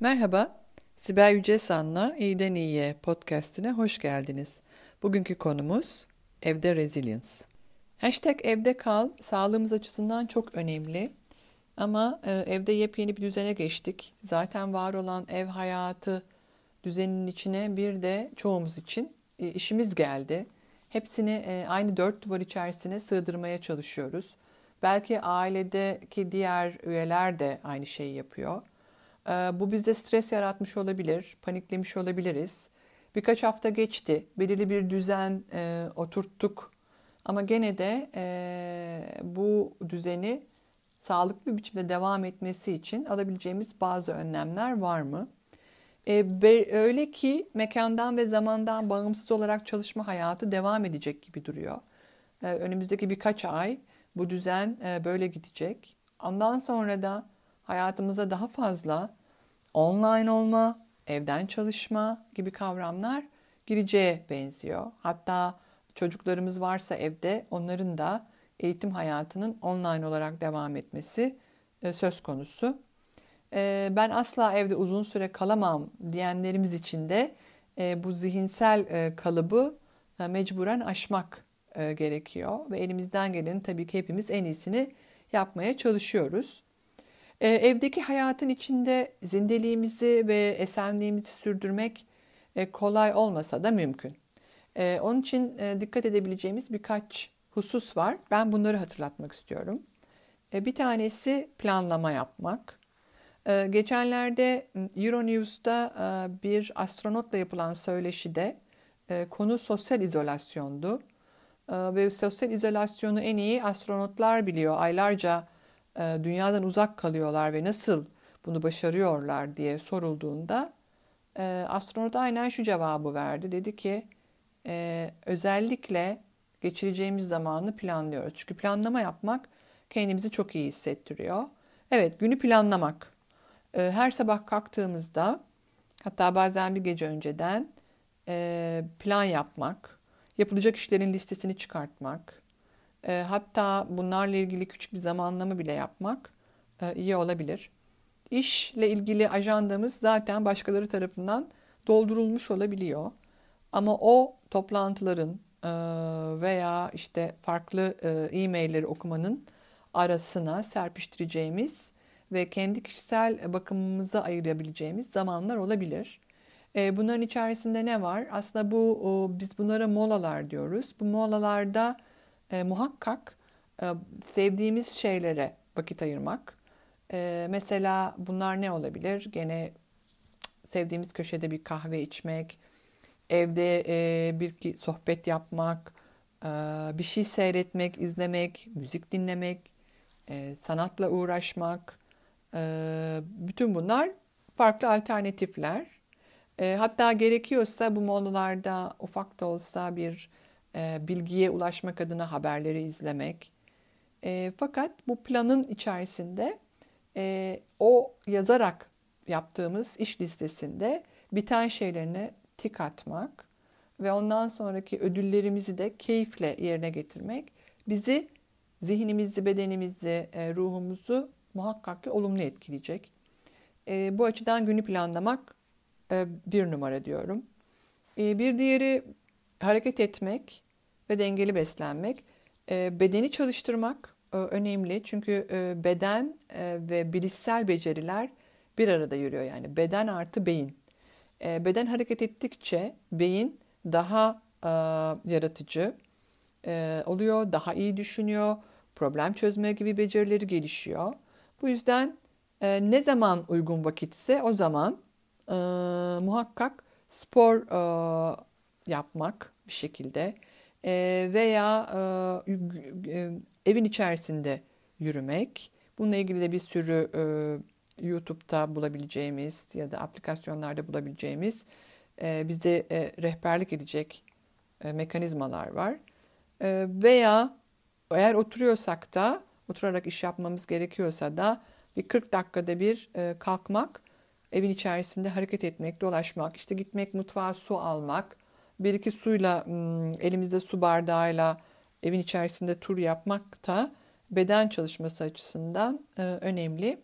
Merhaba, Sibel Yücesan'la İyiden İyiye podcastine hoş geldiniz. Bugünkü konumuz evde resilience. Hashtag evde kal sağlığımız açısından çok önemli. Ama e, evde yepyeni bir düzene geçtik. Zaten var olan ev hayatı düzeninin içine bir de çoğumuz için e, işimiz geldi. Hepsini e, aynı dört duvar içerisine sığdırmaya çalışıyoruz. Belki ailedeki diğer üyeler de aynı şeyi yapıyor. E, bu bizde stres yaratmış olabilir, paniklemiş olabiliriz. Birkaç hafta geçti, belirli bir düzen e, oturttuk. Ama gene de e, bu düzeni sağlıklı bir biçimde devam etmesi için alabileceğimiz bazı önlemler var mı? E, be, öyle ki mekandan ve zamandan bağımsız olarak çalışma hayatı devam edecek gibi duruyor. E, önümüzdeki birkaç ay bu düzen e, böyle gidecek. Ondan sonra da hayatımıza daha fazla online olma, evden çalışma gibi kavramlar gireceğe benziyor. Hatta çocuklarımız varsa evde onların da eğitim hayatının online olarak devam etmesi e, söz konusu. E, ben asla evde uzun süre kalamam diyenlerimiz için de e, bu zihinsel kalıbı mecburen aşmak gerekiyor. Ve elimizden gelenin tabii ki hepimiz en iyisini yapmaya çalışıyoruz. Evdeki hayatın içinde zindeliğimizi ve esenliğimizi sürdürmek kolay olmasa da mümkün. Onun için dikkat edebileceğimiz birkaç husus var. Ben bunları hatırlatmak istiyorum. E, bir tanesi planlama yapmak. E, geçenlerde Euronews'da e, bir astronotla yapılan söyleşide konu sosyal izolasyondu. Ve sosyal izolasyonu en iyi astronotlar biliyor. Aylarca dünyadan uzak kalıyorlar ve nasıl bunu başarıyorlar diye sorulduğunda astronot aynen şu cevabı verdi. Dedi ki özellikle geçireceğimiz zamanı planlıyoruz. Çünkü planlama yapmak kendimizi çok iyi hissettiriyor. Evet, günü planlamak. Her sabah kalktığımızda hatta bazen bir gece önceden e, plan yapmak, yapılacak işlerin listesini çıkartmak, e, hatta bunlarla ilgili küçük bir zamanlama bile yapmak e, iyi olabilir. İşle ilgili ajandamız zaten başkaları tarafından doldurulmuş olabiliyor. Ama o toplantıların, e, veya işte farklı e, e-mailleri okumanın arasına serpiştireceğimiz ve kendi kişisel bakımımıza ayırabileceğimiz zamanlar olabilir. E, bunların içerisinde ne var? Aslında bu biz bunlara molalar diyoruz. Bu molalarda muhakkak sevdiğimiz şeylere vakit ayırmak. Mesela bunlar ne olabilir? Gene sevdiğimiz köşede bir kahve içmek, evde e, bir sohbet yapmak, e, bir şey seyretmek, izlemek, müzik dinlemek, e, sanatla uğraşmak, e, bütün bunlar farklı alternatifler. E, hatta gerekiyorsa bu molalarda ufak da olsa bir e, bilgiye ulaşmak adına haberleri izlemek. E, fakat bu planın içerisinde e, o yazarak yaptığımız iş listesinde biten şeylerini tik atmak ve ondan sonraki ödüllerimizi de keyifle yerine getirmek bizi zihnimizi, bedenimizi, e, ruhumuzu muhakkak ki olumlu etkileyecek. E, bu açıdan günü planlamak bir numara diyorum. Bir diğeri hareket etmek ve dengeli beslenmek. Bedeni çalıştırmak önemli çünkü beden ve bilişsel beceriler bir arada yürüyor yani beden artı beyin. Beden hareket ettikçe beyin daha yaratıcı oluyor, daha iyi düşünüyor, problem çözme gibi becerileri gelişiyor. Bu yüzden ne zaman uygun vakitse o zaman muhakkak spor yapmak bir şekilde e, veya e, e, evin içerisinde yürümek. Bununla ilgili de bir sürü e, YouTube'da bulabileceğimiz ya da aplikasyonlarda bulabileceğimiz e, bize e, rehberlik edecek mekanizmalar var. Veya eğer oturuyorsak da oturarak iş yapmamız gerekiyorsa da bir 40 dakikada bir kalkmak, evin içerisinde hareket etmek, dolaşmak, işte gitmek mutfağa su almak, bir iki suyla elimizde su bardağıyla evin içerisinde tur yapmak da beden çalışması açısından e, önemli.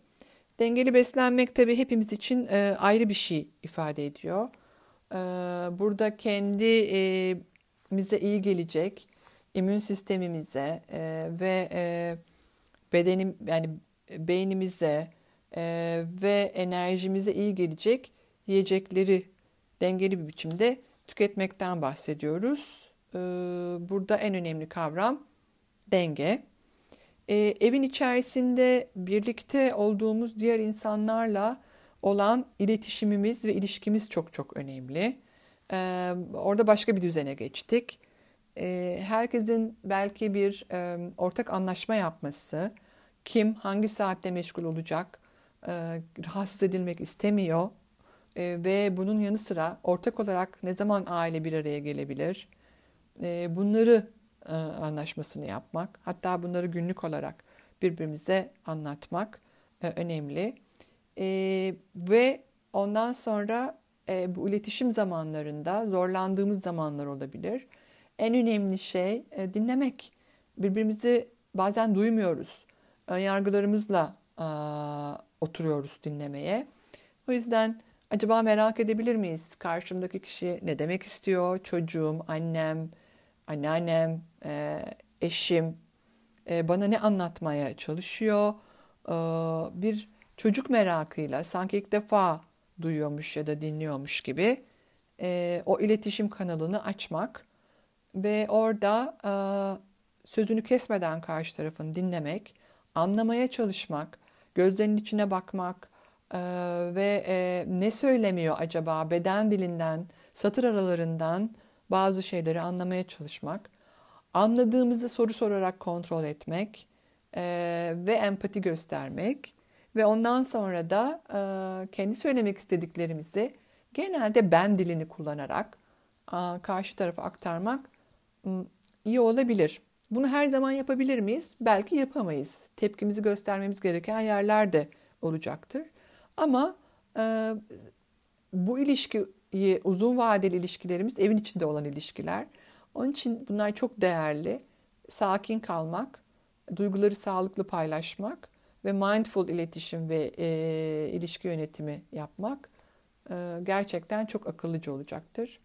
Dengeli beslenmek tabii hepimiz için e, ayrı bir şey ifade ediyor. E, burada kendimize iyi gelecek, immün sistemimize ve bedenim yani beynimize ve enerjimize iyi gelecek yiyecekleri dengeli bir biçimde tüketmekten bahsediyoruz. E, burada en önemli kavram denge. E, evin içerisinde birlikte olduğumuz diğer insanlarla olan iletişimimiz ve ilişkimiz çok çok önemli. E, orada başka bir düzene geçtik. Herkesin belki bir e, ortak anlaşma yapması, kim hangi saatte meşgul olacak, e, rahatsız edilmek istemiyor e, ve bunun yanı sıra ortak olarak ne zaman aile bir araya gelebilir, e, bunları e, anlaşmasını yapmak, hatta bunları günlük olarak birbirimize anlatmak e, önemli. E, ve ondan sonra bu iletişim zamanlarında zorlandığımız zamanlar olabilir. En önemli şey dinlemek. Birbirimizi bazen duymuyoruz. Önyargılarımızla oturuyoruz dinlemeye. O yüzden acaba merak edebilir miyiz? Karşımdaki kişi ne demek istiyor? Çocuğum, annem, anneannem, e, eşim e, bana ne anlatmaya çalışıyor. E, bir çocuk merakıyla sanki ilk defa duyuyormuş ya da dinliyormuş gibi o iletişim kanalını açmak ve orada sözünü kesmeden karşı tarafını dinlemek, anlamaya çalışmak, gözlerinin içine bakmak ve ne söylemiyor acaba beden dilinden, satır aralarından bazı şeyleri anlamaya çalışmak, anladığımızı soru sorarak kontrol etmek e, ve empati göstermek ve ondan sonra da e, kendi söylemek istediklerimizi genelde ben dilini kullanarak a, karşı tarafa aktarmak iyi olabilir. Bunu her zaman yapabilir miyiz? Belki yapamayız. Tepkimizi göstermemiz gereken yerler de olacaktır. Ama e, bu ilişki uzun vadeli ilişkilerimiz evin içinde olan ilişkiler. Onun için bunlar çok değerli. Sakin kalmak, duyguları sağlıklı paylaşmak ve mindful iletişim ve e, ilişki yönetimi yapmak e, gerçekten çok akıllıca olacaktır.